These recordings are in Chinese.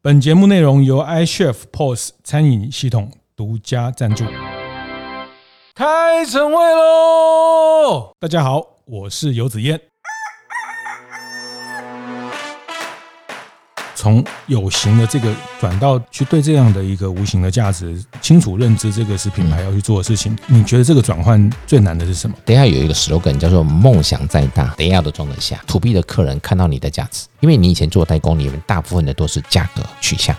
本节目内容由 iChef POS 餐饮系统独家赞助。开晨会喽！大家好，我是游子嫣。从有形的这个转到去对这样的一个无形的价值清楚认知，这个是品牌要去做的事情。你觉得这个转换最难的是什么？等下有一个 slogan 叫做“梦想再大，等下都装得下 ”，to B 的客人看到你的价值，因为你以前做代工，里面大部分的都是价格取向。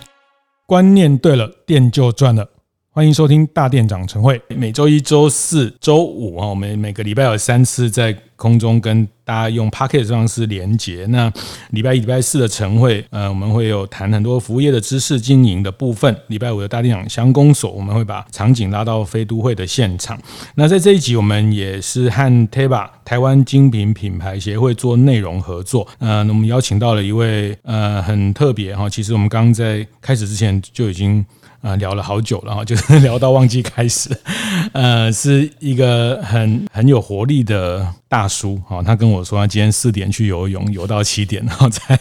观念对了，店就赚了。欢迎收听大店长晨会，每周一、周四、周五啊，我们每个礼拜有三次在空中跟大家用 Pocket 方式连接。那礼拜一、礼拜四的晨会，呃，我们会有谈很多服务业的知识经营的部分。礼拜五的大店长相公所，我们会把场景拉到非都会的现场。那在这一集，我们也是和 TEBA 台湾精品品牌协会做内容合作。呃，那我们邀请到了一位呃很特别哈，其实我们刚在开始之前就已经。啊，聊了好久了哈，就是聊到忘记开始。呃，是一个很很有活力的大叔哈，他跟我说他今天四点去游泳，游到七点，然后才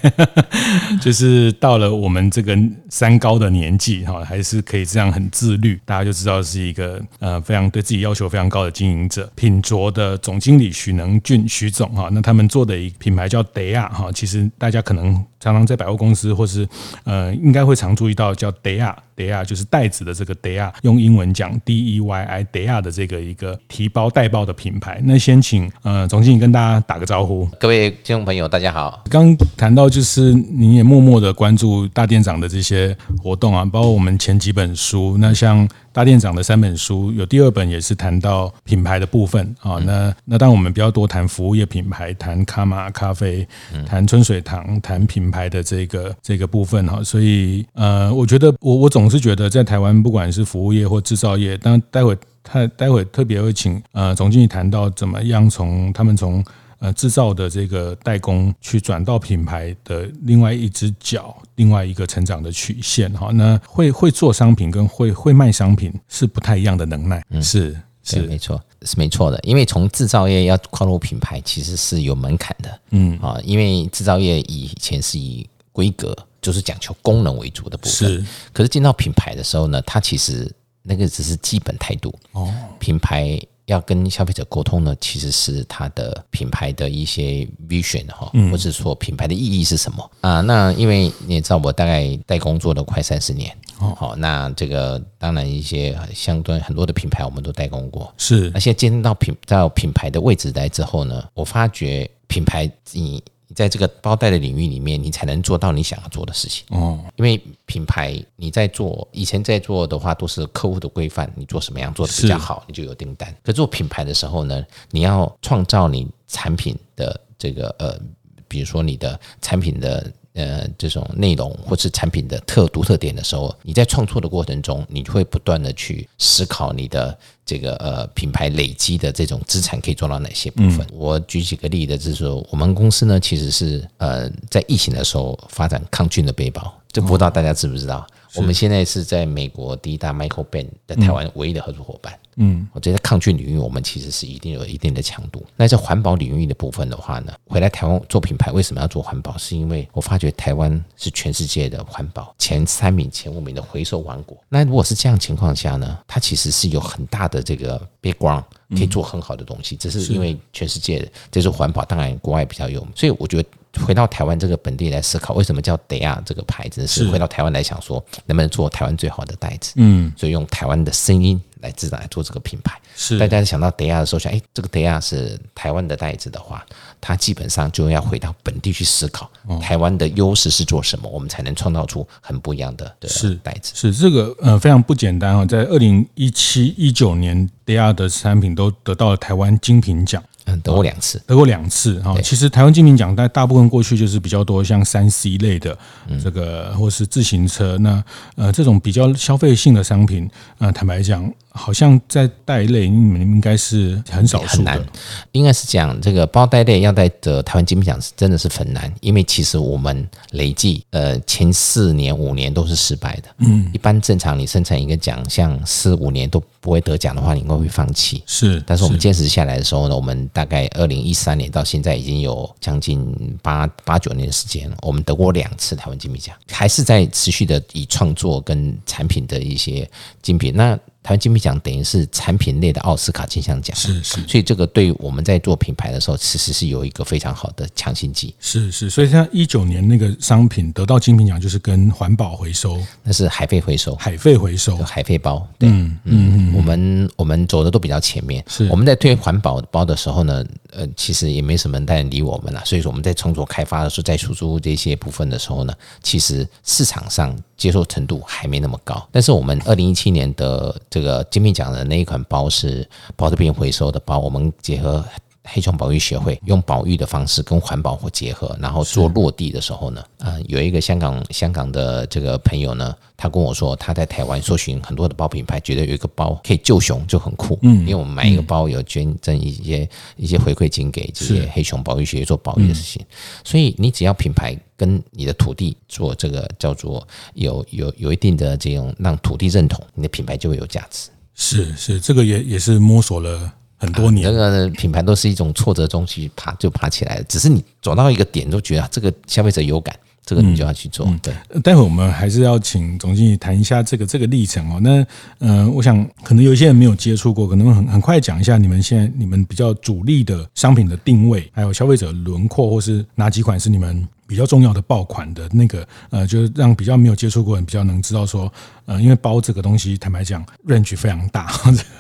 就是到了我们这个三高的年纪哈，还是可以这样很自律，大家就知道是一个呃非常对自己要求非常高的经营者。品卓的总经理许能俊许总哈，那他们做的一品牌叫 Deya 哈，其实大家可能常常在百货公司或是呃应该会常注意到叫 Deya。d e a 就是袋子的这个 d e a 用英文讲 D E Y I d e a 的这个一个提包带包的品牌。那先请呃总经理跟大家打个招呼。各位听众朋友，大家好。刚谈到就是你也默默的关注大店长的这些活动啊，包括我们前几本书。那像大店长的三本书，有第二本也是谈到品牌的部分啊。那那当然我们比较多谈服务业品牌，谈卡玛咖啡，谈春水堂，谈品牌的这个这个部分哈。所以呃，我觉得我我总是觉得在台湾，不管是服务业或制造业，当然待会他待会特别会请呃总经理谈到怎么样从他们从。呃，制造的这个代工去转到品牌的另外一只脚，另外一个成长的曲线哈。那会会做商品跟会会卖商品是不太一样的能耐，嗯、是是没错，是没错的。因为从制造业要跨入品牌，其实是有门槛的，嗯啊，因为制造业以前是以规格，就是讲求功能为主的部分，是。可是进到品牌的时候呢，它其实那个只是基本态度哦，品牌。要跟消费者沟通呢，其实是它的品牌的一些 vision 哈，或者说品牌的意义是什么啊？那因为你也知道，我大概代工做了快三十年，好，那这个当然一些相对很多的品牌我们都代工过，是。那现在进入到品到品牌的位置来之后呢，我发觉品牌你。你在这个包袋的领域里面，你才能做到你想要做的事情哦。因为品牌你在做，以前在做的话都是客户的规范，你做什么样做的比较好，你就有订单。可做品牌的时候呢，你要创造你产品的这个呃，比如说你的产品的。呃，这种内容或是产品的特独特点的时候，你在创作的过程中，你会不断的去思考你的这个呃品牌累积的这种资产可以做到哪些部分。我举几个例子，就是说我们公司呢，其实是呃在疫情的时候发展抗菌的背包，这不知道大家知不知道？我们现在是在美国第一大 Michael Ben 在台湾唯一的合作伙伴。嗯，我觉得抗菌领域我们其实是一定有一定的强度。那在环保领域的部分的话呢，回来台湾做品牌为什么要做环保？是因为我发觉台湾是全世界的环保前三名、前五名的回收王国。那如果是这样情况下呢，它其实是有很大的这个 background 可以做很好的东西。只是因为全世界这是环保，当然国外比较有，所以我觉得。回到台湾这个本地来思考，为什么叫 Deya 这个牌子？是回到台湾来想说，能不能做台湾最好的袋子？嗯，所以用台湾的声音来自然来做这个品牌。是大家想到 Deya 的时候，想，哎，这个 Deya 是台湾的袋子的话，它基本上就要回到本地去思考，台湾的优势是做什么，我们才能创造出很不一样的是袋子。是这个呃非常不简单啊，在二零一七一九年，Deya 的产品都得到了台湾精品奖。得过两次，得过两次哈。其实台湾精品奖，但大部分过去就是比较多像三 C 类的这个，或是自行车。那呃，这种比较消费性的商品，呃，坦白讲。好像在袋类，你们应该是很少很难，应该是讲这个包袋类要在得台湾金品奖是真的是很难，因为其实我们累计呃前四年五年都是失败的。嗯，一般正常你生产一个奖项四五年都不会得奖的话，你应该会放弃。是，但是我们坚持下来的时候呢，我们大概二零一三年到现在已经有将近八八九年的时间了。我们得过两次台湾金品奖，还是在持续的以创作跟产品的一些精品那。台湾精品奖等于是产品类的奥斯卡金像奖，是是，所以这个对我们在做品牌的时候，其实是有一个非常好的强心剂。是是，所以像一九年那个商品得到精品奖，就是跟环保回收，那是海废回收，海废回收，海废包。对，嗯嗯，我们我们走的都比较前面。是我们在推环保包的时候呢，呃，其实也没什么人理我们了。所以说我们在创作开发的时候，在输出这些部分的时候呢，其实市场上接受程度还没那么高。但是我们二零一七年的这这个金品奖的那一款包是宝特瓶回收的包，我们结合黑熊保育协会，用保育的方式跟环保或结合，然后做落地的时候呢，呃，有一个香港香港的这个朋友呢，他跟我说他在台湾搜寻很多的包品牌，觉得有一个包可以救熊就很酷，嗯，因为我们买一个包有捐赠一些一些回馈金给这些黑熊保育协会做保育的事情，所以你只要品牌跟你的土地做这个叫做有有有一定的这种让土地认同，你的品牌就会有价值。是是，这个也也是摸索了很多年。这个品牌都是一种挫折中去爬就爬起来的，只是你走到一个点，就觉得这个消费者有感，这个你就要去做。对，待会我们还是要请总经理谈一下这个这个历程哦。那嗯，我想可能有一些人没有接触过，可能很很快讲一下你们现在你们比较主力的商品的定位，还有消费者轮廓，或是哪几款是你们。比较重要的爆款的那个，呃，就是让比较没有接触过人比较能知道说，呃，因为包这个东西，坦白讲，range 非常大，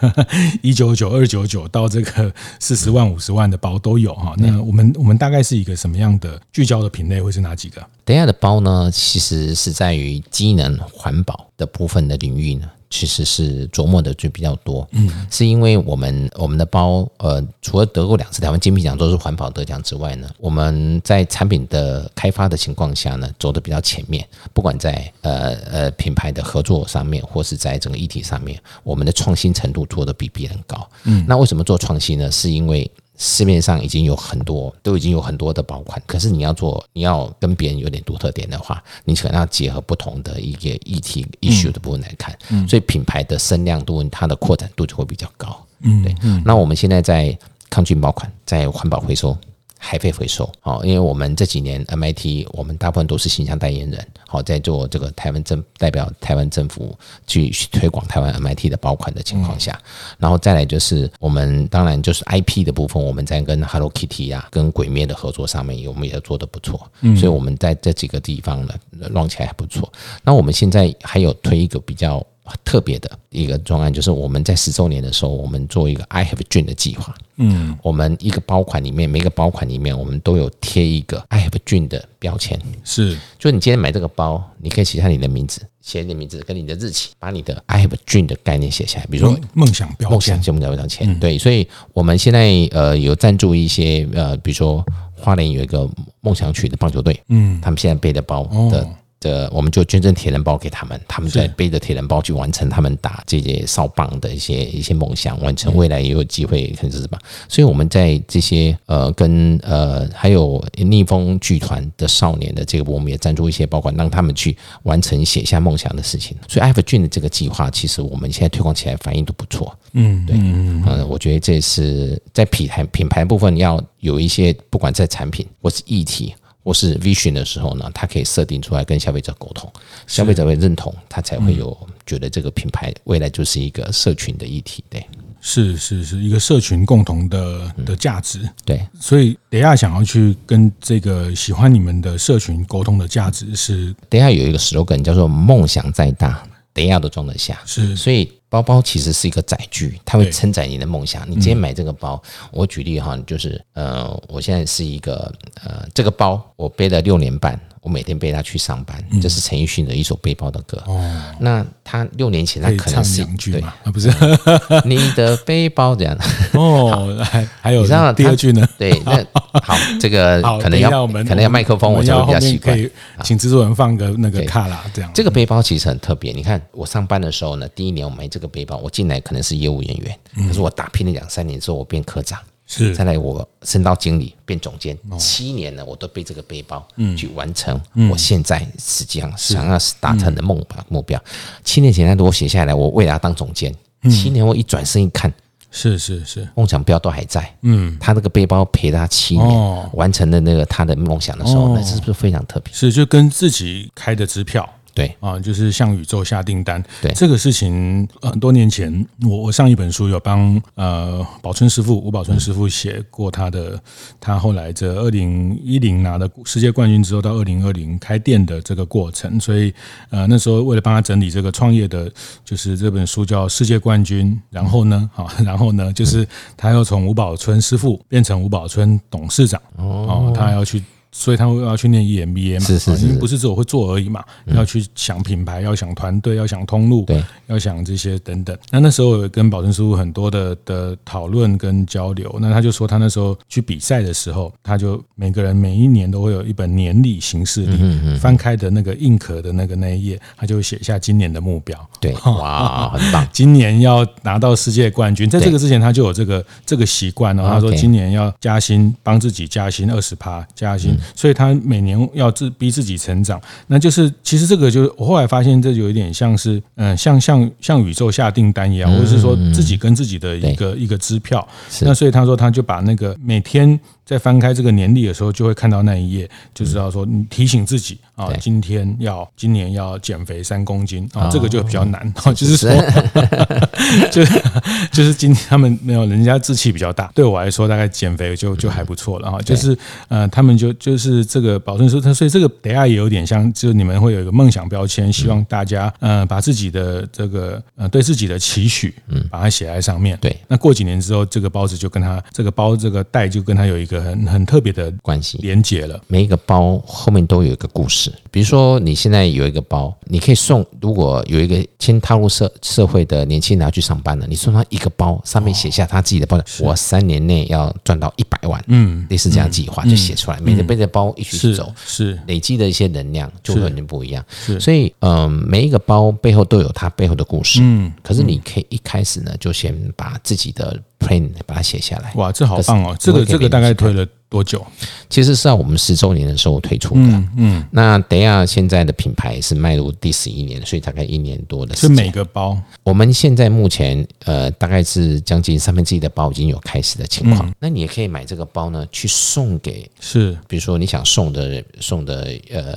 一九九、二九九到这个四十万、五十万的包都有哈。那我们我们大概是一个什么样的聚焦的品类，会是哪几个？等下的包呢，其实是在于机能环保的部分的领域呢。其实是琢磨的就比较多，嗯，是因为我们我们的包，呃，除了得过两次台湾金品奖都是环保得奖之外呢，我们在产品的开发的情况下呢，走的比较前面，不管在呃呃品牌的合作上面，或是在整个议题上面，我们的创新程度做的比别人高，嗯，那为什么做创新呢？是因为市面上已经有很多，都已经有很多的爆款，可是你要做，你要跟别人有点独特点的话，你可能要结合不同的一个议题 issue 的部分来看，所以品牌的声量度，它的扩展度就会比较高。嗯，对。那我们现在在抗菌爆款，在环保回收。海废回收，好，因为我们这几年 MIT，我们大部分都是形象代言人，好，在做这个台湾政代表台湾政府去推广台湾 MIT 的包款的情况下，然后再来就是我们当然就是 IP 的部分，我们在跟 Hello Kitty 啊，跟鬼灭的合作上面，我们也做得不错，所以我们在这几个地方呢，run 起来还不错。那我们现在还有推一个比较。特别的一个专案，就是我们在十周年的时候，我们做一个 I Have Dream 的计划。嗯，我们一个包款里面，每个包款里面，我们都有贴一个 I Have Dream 的标签。是，就你今天买这个包，你可以写下你的名字，写你的名字跟你的日期，把你的 I Have Dream 的概念写下来。比如说梦想标签，梦想就梦想标签。对，所以我们现在呃有赞助一些呃，比如说花莲有一个梦想曲的棒球队，嗯，他们现在背的包的。的，我们就捐赠铁人包给他们，他们在背着铁人包去完成他们打这些扫棒的一些一些梦想，完成未来也有机会，甚至是吧？所以我们在这些呃跟呃还有逆风剧团的少年的这个，我们也赞助一些包括让他们去完成写下梦想的事情。所以 Have a Dream 的这个计划，其实我们现在推广起来反应都不错。嗯，对，嗯，我觉得这是在品牌品牌部分要有一些，不管在产品或是议题。或是 vision 的时候呢，它可以设定出来跟消费者沟通，消费者会认同，他才会有觉得这个品牌未来就是一个社群的议题。对，是是是一个社群共同的的价值。对，所以等下想要去跟这个喜欢你们的社群沟通的价值是，等下有一个 slogan 叫做“梦想再大，等下都装得下”。是，所以。包包其实是一个载具，它会承载你的梦想。你今天买这个包，我举例哈，就是呃，我现在是一个呃，这个包我背了六年半。我每天背它去上班，这是陈奕迅的一首背包的歌。哦，那他六年前他可能是对啊，不是 你的背包这样。哦，还还有，你知道第二句呢？对，那好，这个 可能要可能要麦克风，我就比较习惯。请制作人放个那个卡拉这样。这个背包其实很特别，你看我上班的时候呢，第一年我没这个背包，我进来可能是业务人员，可是我打拼了两三年之后，我变科长。是，再来我升到经理变总监，七年了，我都背这个背包，去完成我现在实际上想要达成的梦吧目标。七年前他给我写下来，我未来要当总监。七年我一转身一看，是是是，梦想标都还在。嗯，他那个背包陪他七年，哦、完成了那个他的梦想的时候，那、哦、是不是非常特别？是，就跟自己开的支票。对啊，就是向宇宙下订单。对这个事情，很多年前我我上一本书有帮呃宝春师傅吴宝春师傅写过他的，嗯、他后来这二零一零拿了世界冠军之后到二零二零开店的这个过程，所以呃那时候为了帮他整理这个创业的，就是这本书叫《世界冠军》，然后呢，好，然后呢，就是他要从吴宝春师傅变成吴宝春董事长哦，他要去。所以他会要去念 EMBA 嘛？是是是，因为不是只有会做而已嘛，要去想品牌，要想团队，要想通路，对，要想这些等等。那那时候有跟宝春师傅很多的的讨论跟交流。那他就说，他那时候去比赛的时候，他就每个人每一年都会有一本年历行事历，翻开的那个硬壳的那个那一页，他就写下今年的目标。对，哇，很棒！今年要拿到世界冠军，在这个之前他就有这个这个习惯哦。他说今年要加薪，帮自己加薪二十趴，加薪。所以他每年要自逼自己成长，那就是其实这个就是我后来发现，这有一点像是嗯，像像像宇宙下订单一样，或者是说自己跟自己的一个一个支票。那所以他说他就把那个每天。在翻开这个年历的时候，就会看到那一页，就知道说你提醒自己啊，今天要今年要减肥三公斤啊，这个就比较难，就是说，就是就是今天他们没有人家志气比较大，对我来说大概减肥就就还不错了哈，就是呃，他们就就是这个保证说他，所以这个等下也有点像，就是你们会有一个梦想标签，希望大家呃把自己的这个呃对自己的期许，嗯，把它写在上面。对，那过几年之后，这个包子就跟他这个包这个袋就跟他有一个。很很特别的关系连接了，每一个包后面都有一个故事。比如说，你现在有一个包，你可以送。如果有一个先踏入社社会的年轻人要去上班了，你送他一个包，上面写下他自己的包，我三年内要赚到一百万，嗯，类似这样计划就写出来。每天背着包一起走，是累积的一些能量就会很不一样。是，所以嗯，每一个包背后都有它背后的故事。嗯，可是你可以一开始呢，就先把自己的。Plan 把它写下来，哇，这好棒哦！这个这个大概推了多久？其实是在我们十周年的时候推出的。嗯，嗯，那等下现在的品牌是迈入第十一年，所以大概一年多的时间。是每个包，我们现在目前呃大概是将近三分之一的包已经有开始的情况。嗯、那你也可以买这个包呢，去送给是，比如说你想送的送的呃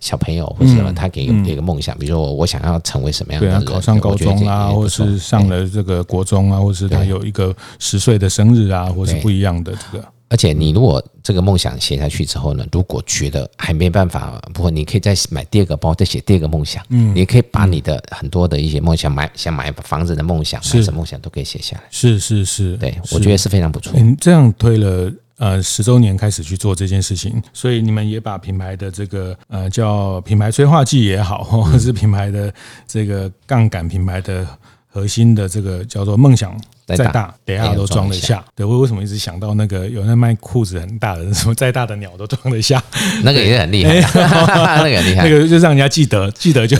小朋友或者什么，他给一个梦想，比如说我我想要成为什么样的人，考上高中啊，或者是上了这个国中啊，或者是他有一个。十岁的生日啊，或是不一样的这个。而且你如果这个梦想写下去之后呢，如果觉得还没办法，不过你可以再买第二个包，再写第二个梦想。嗯，你可以把你的很多的一些梦想，买想买房子的梦想，买什么梦想都可以写下来。是是是，对，我觉得是非常不错。你这样推了呃十周年开始去做这件事情，所以你们也把品牌的这个呃叫品牌催化剂也好，或者是品牌的这个杠杆品牌的核心的这个叫做梦想。再大，等下都装得下。对，我为什么一直想到那个有那卖裤子很大的，什么再大的鸟都装得下？那个也很厉害，那个很厉害，那个就让人家记得，记得就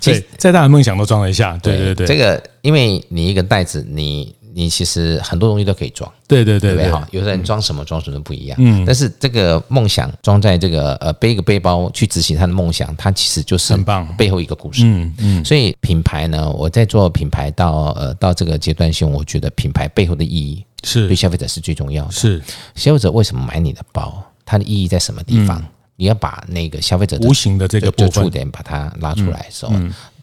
对，再大的梦想都装得下。对对对，这个因为你一个袋子，你。你其实很多东西都可以装，对对对对，哈，有的人装什么装什么不一样，嗯，但是这个梦想装在这个呃背一个背包去执行他的梦想，它其实就是很棒，背后一个故事，嗯嗯，所以品牌呢，我在做品牌到呃到这个阶段性，我觉得品牌背后的意义是。对消费者是最重要的，是。消费者为什么买你的包，它的意义在什么地方？你要把那个消费者无形的这个触点把它拉出来的时候。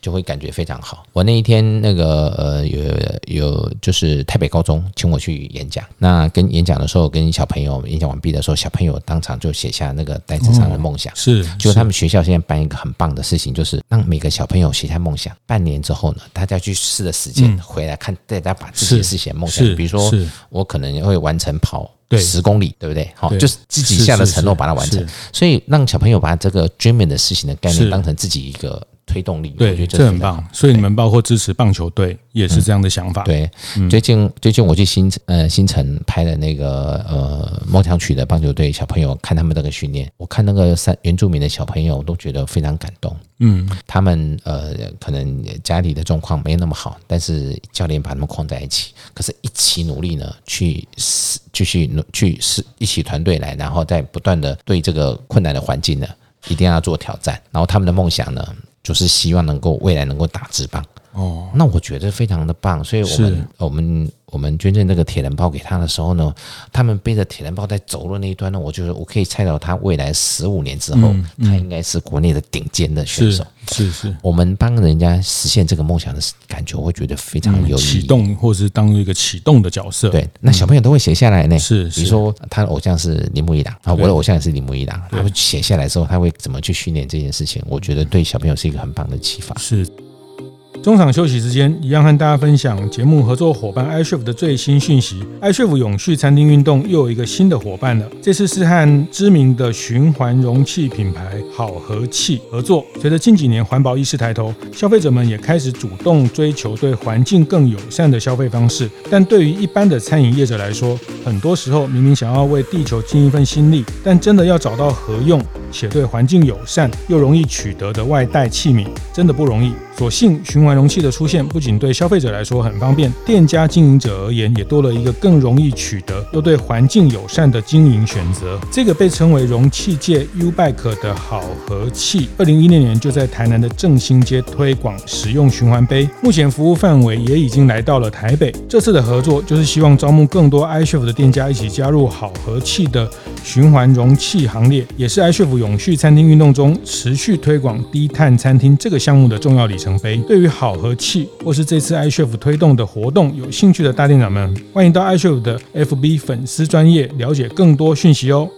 就会感觉非常好。我那一天那个呃有有就是台北高中请我去演讲，那跟演讲的时候跟小朋友演讲完毕的时候，小朋友当场就写下那个袋子上的梦想。是，就他们学校现在办一个很棒的事情，就是让每个小朋友写下梦想。半年之后呢，大家去试的时间回来看，大家把自己的事情梦想。比如说，我可能会完成跑十公里，对不对？好，就是自己下的承诺把它完成。所以让小朋友把这个 dreaming 的事情的概念当成自己一个。推动力，对，我觉得这，这很棒。所以你们包括支持棒球队，也是这样的想法。嗯、对，最近最近我去新呃新城拍的那个呃梦想曲的棒球队小朋友，看他们那个训练，我看那个三原住民的小朋友，都觉得非常感动。嗯，他们呃可能家里的状况没那么好，但是教练把他们框在一起，可是一起努力呢，去继续努去是一起团队来，然后再不断的对这个困难的环境呢，一定要做挑战。然后他们的梦想呢，就是希望能够未来能够打直棒。哦，那我觉得非常的棒，所以我们我们我们捐赠这个铁人包给他的时候呢，他们背着铁人包在走路那一端呢，我觉得我可以猜到他未来十五年之后，嗯嗯、他应该是国内的顶尖的选手。是是，是我们帮人家实现这个梦想的感觉，我会觉得非常有意义。启动，或是当一个启动的角色。对，那小朋友都会写下来呢。是，比如说他的偶像是铃木一郎啊，我的偶像也是铃木一郎，他会写下来之后，他会怎么去训练这件事情？我觉得对小朋友是一个很棒的启发。是。中场休息时间，一样和大家分享节目合作伙伴 iChef 的最新讯息。iChef 永续餐厅运动又有一个新的伙伴了，这次是和知名的循环容器品牌好和气合作。随着近几年环保意识抬头，消费者们也开始主动追求对环境更友善的消费方式。但对于一般的餐饮业者来说，很多时候明明想要为地球尽一份心力，但真的要找到合用且对环境友善又容易取得的外带器皿，真的不容易。所幸循环容器的出现，不仅对消费者来说很方便，店家经营者而言也多了一个更容易取得又对环境友善的经营选择。这个被称为容器界 U-Bike 的好和器，二零一六年就在台南的正兴街推广使用循环杯，目前服务范围也已经来到了台北。这次的合作就是希望招募更多 iChef 的店家一起加入好和器的循环容器行列，也是 iChef 永续餐厅运动中持续推广低碳餐厅这个项目的重要里程碑。对于好和气或是这次 iChef 推动的活动有兴趣的大店长们，欢迎到 iChef 的 FB 粉丝专业了解更多讯息哦。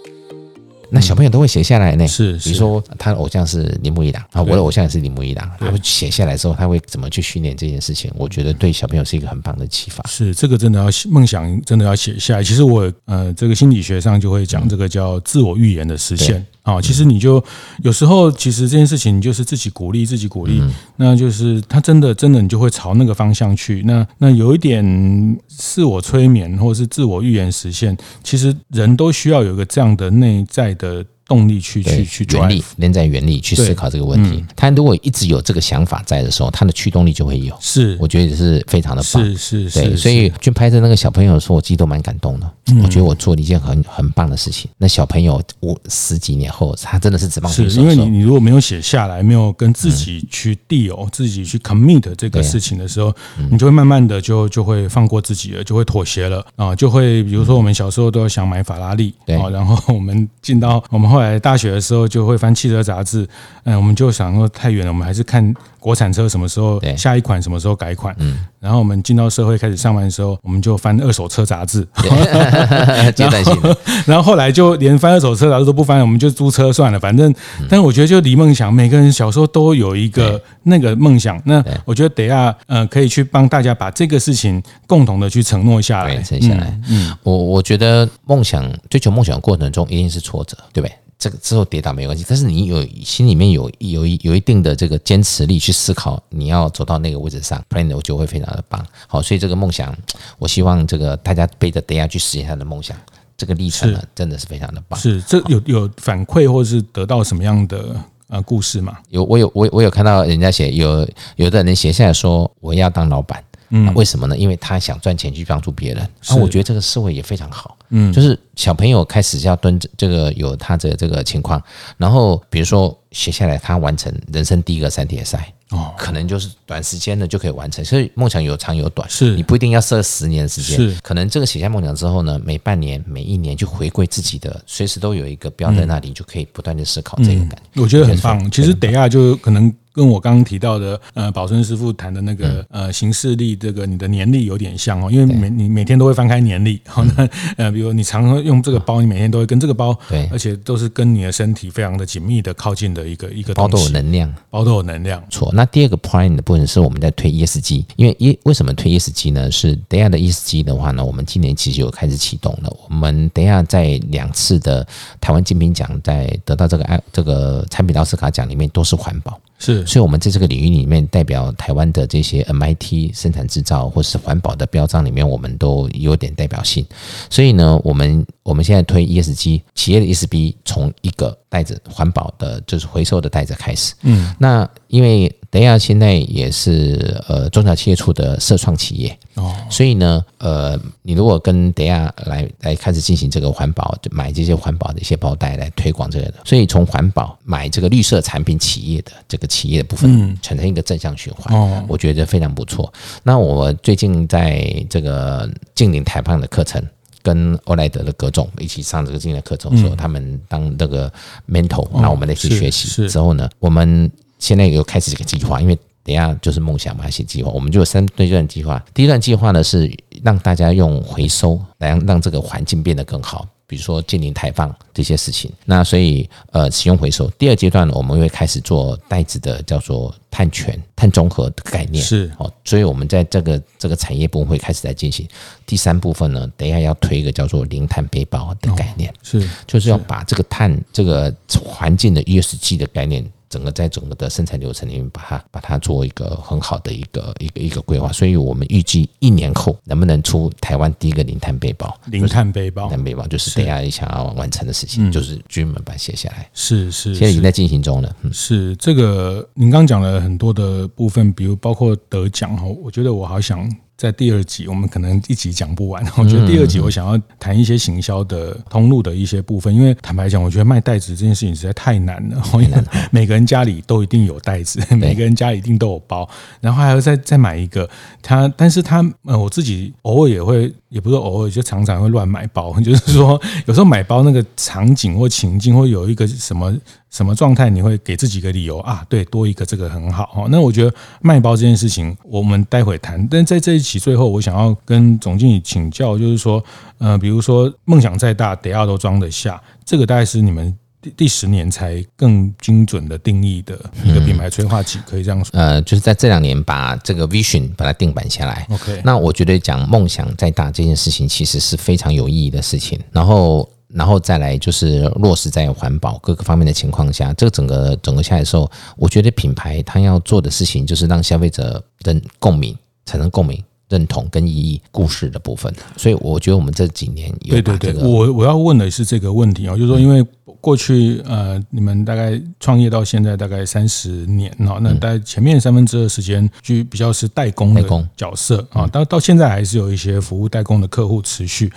那小朋友都会写下来呢，是，比如说他的偶像是铃木一朗啊，我的偶像也是铃木一朗，他会写下来之后，他会怎么去训练这件事情？我觉得对小朋友是一个很棒的启发。是，这个真的要梦想，真的要写下来。其实我呃，这个心理学上就会讲这个叫自我预言的实现。啊，其实你就有时候，其实这件事情你就是自己鼓励自己鼓励，那就是他真的真的你就会朝那个方向去。那那有一点自我催眠或者是自我预言实现，其实人都需要有一个这样的内在的。动力去去去原力，连在原力去思考这个问题。他如果一直有这个想法在的时候，他的驱动力就会有。是，我觉得也是非常的棒。是是是。对，所以去拍摄那个小朋友的时候，我自己都蛮感动的。我觉得我做了一件很很棒的事情。那小朋友，我十几年后，他真的是职棒选手。是因为你你如果没有写下来，没有跟自己去 deal，自己去 commit 这个事情的时候，你就会慢慢的就就会放过自己了，就会妥协了啊，就会比如说我们小时候都想买法拉利，对，然后我们进到我们后来大学的时候。就会翻汽车杂志，嗯，我们就想说太远了，我们还是看国产车什么时候下一款，什么时候改款。嗯，然后我们进到社会开始上班的时候，我们就翻二手车杂志。阶段性。然后后来就连翻二手车杂志都不翻，我们就租车算了。反正，但是我觉得就离梦想，每个人小时候都有一个那个梦想。那我觉得等下，呃，可以去帮大家把这个事情共同的去承诺下来，承下来。嗯，我我觉得梦想追求梦想的过程中一定是挫折，对不对？这个之后跌倒没关系，但是你有心里面有有一有一定的这个坚持力去思考，你要走到那个位置上，plan 就会非常的棒。好，所以这个梦想，我希望这个大家背着等下去实现他的梦想，这个历程呢，真的是非常的棒。是，这有有反馈或是得到什么样的呃故事吗？有，我有我我有看到人家写，有有的人写下来说我要当老板。嗯，为什么呢？因为他想赚钱去帮助别人。啊，我觉得这个思维也非常好。嗯，就是小朋友开始要蹲这个有他的这个情况，然后比如说写下来，他完成人生第一个三铁赛，哦，可能就是短时间的就可以完成。所以梦想有长有短，是你不一定要设十年的时间。是，可能这个写下梦想之后呢，每半年、每一年就回归自己的，随时都有一个标在那里，就可以不断的思考这个感觉。我觉得很棒。其实等一下就可能。跟我刚刚提到的，呃，宝春师傅谈的那个，呃，行事历，这个你的年历有点像哦，因为每你每天都会翻开年历，好，那呃，比如你常用这个包，你每天都会跟这个包，对，而且都是跟你的身体非常的紧密的靠近的一个一个包都有能量，包都有能量。错。那第二个 prime 的部分是我们在推 ESG，因为 E 为什么推 ESG 呢？是等下的 ESG 的话呢，我们今年其实有开始启动了，我们等下在两次的台湾精品奖，在得到这个爱这个产品奥斯卡奖里面都是环保。是，所以我们在这个领域里面，代表台湾的这些 MIT 生产制造或是环保的标章里面，我们都有点代表性。所以呢，我们我们现在推 ESG 企业的 ESB，从一个。袋子环保的，就是回收的袋子开始。嗯，那因为德亚现在也是呃中小企业处的社创企业哦，所以呢，呃，你如果跟德亚来来开始进行这个环保，就买这些环保的一些包袋来推广这个的，所以从环保买这个绿色产品企业的这个企业的部分，嗯，产生一个正向循环，哦，我觉得非常不错。那我最近在这个净零台胖的课程。跟欧莱德的葛总一起上这个进的课程的时候，他们当那个 mentor，那我们再去学习之后呢，我们现在有开始这个计划，因为等一下就是梦想嘛，写计划，我们就有三段计划。第一段计划呢是让大家用回收来让让这个环境变得更好。比如说近零排放这些事情，那所以呃使用回收。第二阶段呢，我们会开始做袋子的叫做碳权、碳中和的概念是哦，所以我们在这个这个产业部分会开始在进行。第三部分呢，等一下要推一个叫做零碳背包的概念，哦、是就是要把这个碳这个环境的 ESG 的概念。整个在整个的生产流程里面，把它把它做一个很好的一个一个一个规划，所以我们预计一年后能不能出台湾第一个零碳背包？零碳背包，零碳背包就是等一下你想要完成的事情，就是军门把它写下来。是是，现在已经在进行中了。是这个，您刚讲了很多的部分，比如包括得奖哈，我觉得我好想。在第二集，我们可能一集讲不完。我觉得第二集我想要谈一些行销的通路的一些部分，因为坦白讲，我觉得卖袋子这件事情实在太难了。因为 每个人家里都一定有袋子，每个人家里一定都有包，然后还要再再买一个。他，但是他呃，我自己偶尔也会，也不是偶尔，就常常会乱买包。就是说，有时候买包那个场景或情境，或有一个什么。什么状态你会给自己一个理由啊？对，多一个这个很好哈。那我觉得卖包这件事情，我们待会谈。但在这一期最后，我想要跟总经理请教，就是说，呃，比如说梦想再大，得要都装得下，这个大概是你们第第十年才更精准的定义的一个品牌催化剂，可以这样说。呃，就是在这两年把这个 vision 把它定版下来。OK，那我觉得讲梦想再大这件事情，其实是非常有意义的事情。然后。然后再来就是落实在环保各个方面的情况下，这个整个整个下来的时候，我觉得品牌它要做的事情就是让消费者认共鸣产生共鸣。认同跟意义故事的部分，所以我觉得我们这几年有、这个、对对对，我我要问的是这个问题啊，就是说，因为过去呃，你们大概创业到现在大概三十年哈，那大概前面三分之二时间就比较是代工的角色啊，到到现在还是有一些服务代工的客户持续。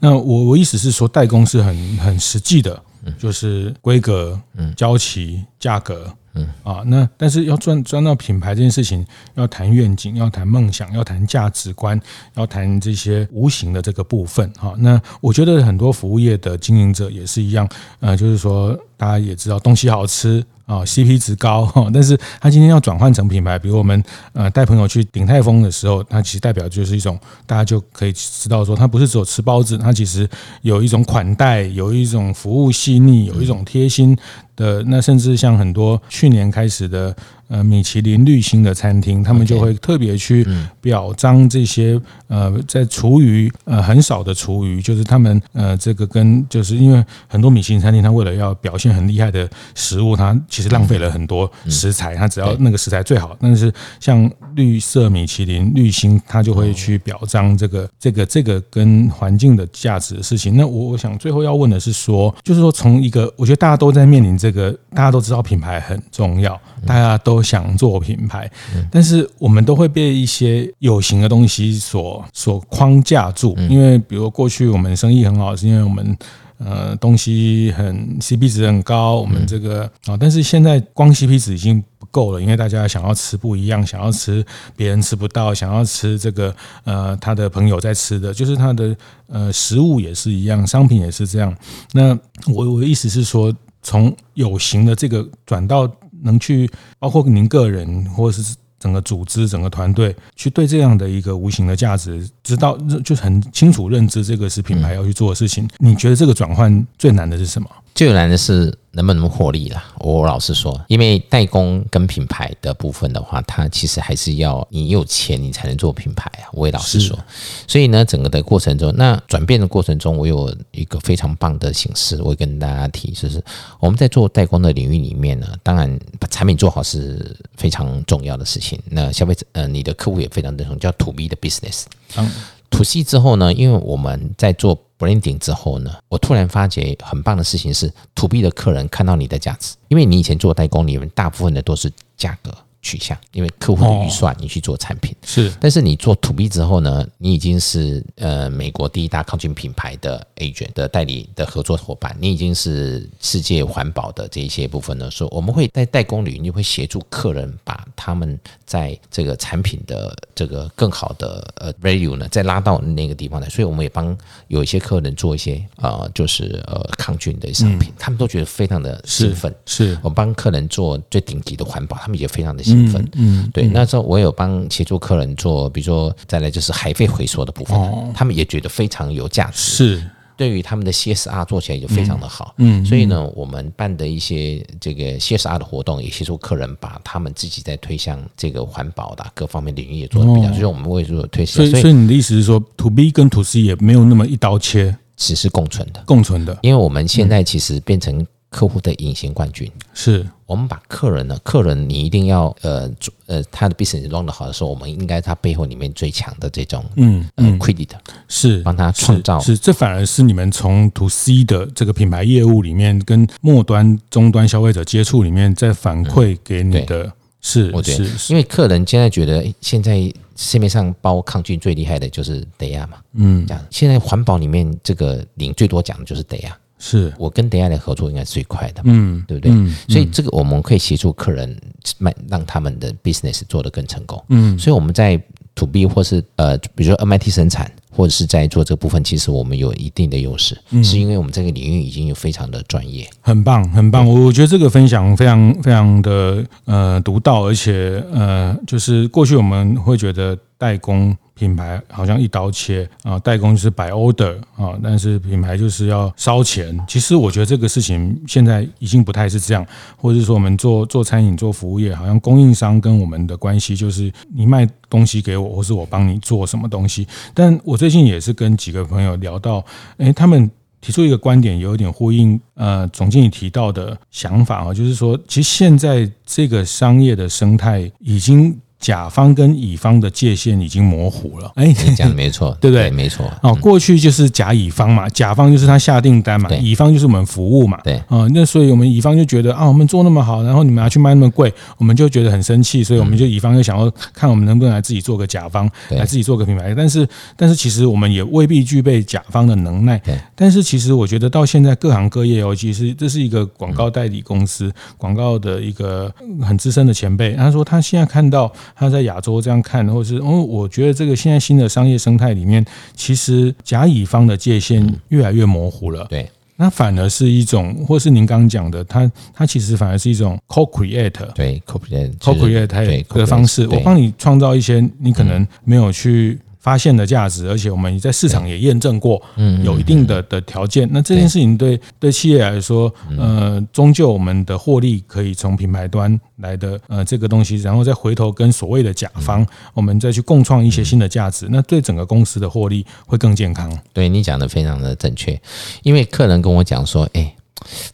那我我意思是说，代工是很很实际的，就是规格、交期、价格。嗯啊，那但是要赚赚到品牌这件事情，要谈愿景，要谈梦想，要谈价值观，要谈这些无形的这个部分哈。那我觉得很多服务业的经营者也是一样，呃，就是说大家也知道东西好吃。啊，CP 值高哈，但是它今天要转换成品牌，比如我们呃带朋友去鼎泰丰的时候，它其实代表就是一种大家就可以知道说，它不是只有吃包子，它其实有一种款待，有一种服务细腻，有一种贴心的。那甚至像很多去年开始的。呃，米其林绿星的餐厅，他们就会特别去表彰这些呃，在厨余呃很少的厨余，就是他们呃这个跟就是因为很多米其林餐厅，它为了要表现很厉害的食物，它其实浪费了很多食材，它只要那个食材最好。但是像绿色米其林绿星，它就会去表彰这个这个这个跟环境的价值的事情。那我我想最后要问的是说，就是说从一个我觉得大家都在面临这个，大家都知道品牌很重要，大家都。想做品牌，但是我们都会被一些有形的东西所所框架住。因为比如过去我们生意很好，是因为我们呃东西很 CP 值很高，我们这个啊，但是现在光 CP 值已经不够了，因为大家想要吃不一样，想要吃别人吃不到，想要吃这个呃他的朋友在吃的，就是他的呃食物也是一样，商品也是这样。那我我的意思是说，从有形的这个转到。能去包括您个人，或者是整个组织、整个团队，去对这样的一个无形的价值，知道就是很清楚认知，这个是品牌要去做的事情。你觉得这个转换最难的是什么？最难的是。能不能获利啦？我老实说，因为代工跟品牌的部分的话，它其实还是要你有钱，你才能做品牌啊。我也老实说，所以呢，整个的过程中，那转变的过程中，我有一个非常棒的形式，我会跟大家提，就是我们在做代工的领域里面呢，当然把产品做好是非常重要的事情。那消费者呃，你的客户也非常认同，叫 To B 的 business。嗯，To C 之后呢，因为我们在做。Branding 之后呢，我突然发觉很棒的事情是，to B 的客人看到你的价值，因为你以前做代工，你们大部分的都是价格。取向，因为客户的预算，你去做产品是。但是你做 to B 之后呢，你已经是呃美国第一大抗菌品牌的 agent 的代理的合作伙伴，你已经是世界环保的这一些部分呢。说我们会在代工领域会协助客人把他们在这个产品的这个更好的呃 value 呢，再拉到那个地方来。所以我们也帮有一些客人做一些呃就是呃抗菌的商品，他们都觉得非常的兴奋。是我帮客人做最顶级的环保，他们也非常的。部分，嗯，对，那时候我有帮协助客人做，比如说再来就是海废回收的部分，他们也觉得非常有价值，是。对于他们的 CSR 做起来就非常的好，嗯，所以呢，我们办的一些这个 CSR 的活动，也协助客人把他们自己在推向这个环保的各方面领域也做的比较，所以我们会做推向。所以，所以你的意思是说，To B 跟 To C 也没有那么一刀切，只是共存的，共存的，因为我们现在其实变成。客户的隐形冠军。是。我们把客人呢，客人你一定要呃呃他的 business run 得好的时候，我们应该他背后里面最强的这种嗯嗯。credit 是帮他创造。是，是这反而是你们从 to C 的这个品牌业务里面跟末端终端消费者接触里面再反馈给你的，是我觉得因为客人现在觉得现在市面上包抗菌最厉害的就是 Daya 嘛，嗯，这样。现在环保里面这个领最多奖的就是 Daya。是我跟 Daya 的合作应该是最快的，嗯，对不对？嗯，所以这个我们可以协助客人卖，让他们的 business 做得更成功。嗯，所以我们在 To B 或是呃，比如说 MIT 生产或者是在做这部分，其实我们有一定的优势，是因为我们这个领域已经有非常的专业，很棒，很棒。我我觉得这个分享非常非常的呃独到，而且呃，就是过去我们会觉得代工。品牌好像一刀切啊，代工就是 by order 啊，但是品牌就是要烧钱。其实我觉得这个事情现在已经不太是这样，或者是说我们做做餐饮、做服务业，好像供应商跟我们的关系就是你卖东西给我，或是我帮你做什么东西。但我最近也是跟几个朋友聊到，哎，他们提出一个观点，有一点呼应呃总经理提到的想法啊，就是说，其实现在这个商业的生态已经。甲方跟乙方的界限已经模糊了，哎，你讲的没错，对不对？没错。哦，过去就是甲乙方嘛，甲方就是他下订单嘛，乙方就是我们服务嘛，对。啊，那所以我们乙方就觉得啊，我们做那么好，然后你们要去卖那么贵，我们就觉得很生气，所以我们就乙方就想要看我们能不能来自己做个甲方，来自己做个品牌。但是，但是其实我们也未必具备甲方的能耐。但是其实我觉得到现在各行各业，尤其是这是一个广告代理公司，广告的一个很资深的前辈，他说他现在看到。他在亚洲这样看，或者是，哦，我觉得这个现在新的商业生态里面，其实甲乙方的界限越来越模糊了。对，那反而是一种，或是您刚刚讲的，它它其实反而是一种 co-create，对，co-create co-create 的方式，我帮你创造一些你可能没有去。发现的价值，而且我们在市场也验证过，嗯，有一定的的条件。那这件事情对对企业来说，呃，终究我们的获利可以从品牌端来的呃这个东西，然后再回头跟所谓的甲方，我们再去共创一些新的价值。那对整个公司的获利会更健康。对，你讲的非常的正确，因为客人跟我讲说，哎。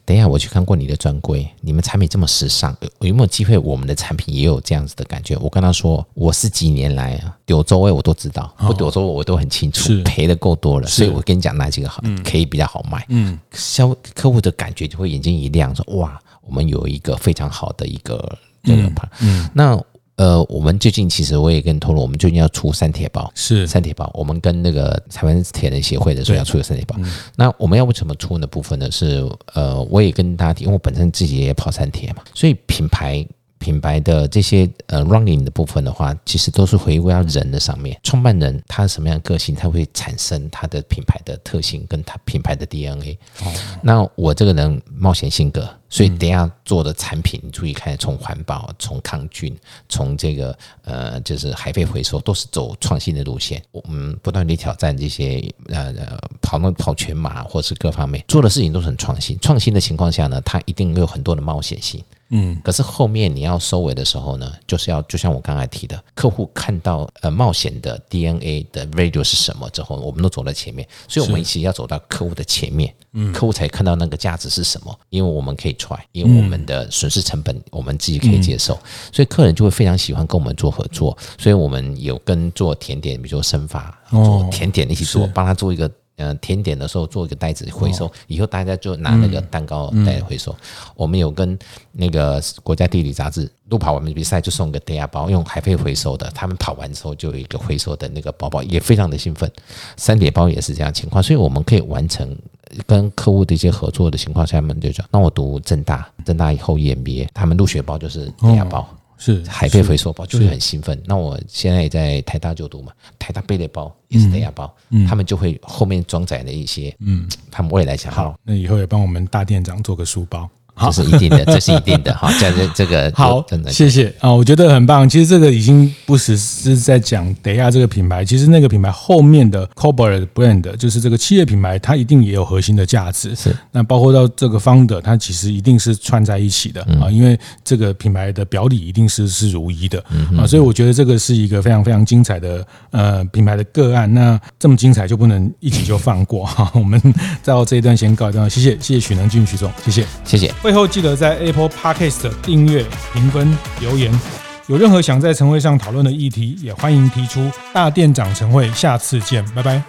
等一下，我去看过你的专柜，你们产品这么时尚，有没有机会我们的产品也有这样子的感觉？我跟他说，我是几年来啊，丢周围我都知道，不丢周围我都很清楚，赔的够多了，所以我跟你讲哪几个好，可以比较好卖。嗯，消客户的感觉就会眼睛一亮，说哇，我们有一个非常好的一个这个牌。嗯，那。呃，我们最近其实我也跟透露，我们最近要出三铁包，是三铁包。我们跟那个台湾铁人协会的时候要出个三铁包。嗯、那我们要为什么出呢部分呢？是呃，我也跟大家提，因为我本身自己也跑三铁嘛，所以品牌。品牌的这些呃 running 的部分的话，其实都是回归到人的上面。创办人他什么样的个性，他会产生他的品牌的特性，跟他品牌的 DNA。哦。那我这个人冒险性格，所以等下做的产品，你注意看，从环保、从抗菌、从这个呃就是海废回收，都是走创新的路线。我们不断地挑战这些呃呃跑那跑全马，或是各方面做的事情都是很创新。创新的情况下呢，它一定会有很多的冒险性。嗯，可是后面你要收尾的时候呢，就是要就像我刚才提的，客户看到呃冒险的 DNA 的 value 是什么之后，我们都走在前面，所以我们一起要走到客户的前面，嗯，客户才看到那个价值是什么，因为我们可以 try，因为我们的损失成本我们自己可以接受，所以客人就会非常喜欢跟我们做合作，所以我们有跟做甜点，比如说生发做甜点一起做，帮他做一个。呃甜点的时候做一个袋子回收，以后大家就拿那个蛋糕袋回收。我们有跟那个国家地理杂志路跑完比赛就送个叠压包，用海废回收的，他们跑完之后就有一个回收的那个包包，也非常的兴奋。三叠包也是这样情况，所以我们可以完成跟客户的一些合作的情况下面就讲，那我读正大，正大以后 EMBA，他们入学包就是叠压包。是海贝回收包，就是很兴奋。那我现在也在台大就读嘛，台大贝类包也是叠压包，嗯，他们就会后面装载了一些，嗯，他们未来想好，那以后也帮我们大店长做个书包。这是一定的，这是一定的哈。这这这个好，真的谢谢啊，我觉得很棒。其实这个已经不只是在讲德亚这个品牌，其实那个品牌后面的 Corporate Brand 就是这个企业品牌，它一定也有核心的价值。是，那包括到这个 Founder，它其实一定是串在一起的啊，因为这个品牌的表里一定是是如一的啊，所以我觉得这个是一个非常非常精彩的呃品牌的个案。那这么精彩就不能一起就放过哈。我们 到这一段先告一段，谢谢谢谢许能俊许总，谢谢谢谢。最后记得在 Apple Podcast 订阅、评分、留言。有任何想在晨会上讨论的议题，也欢迎提出。大店长晨会，下次见，拜拜。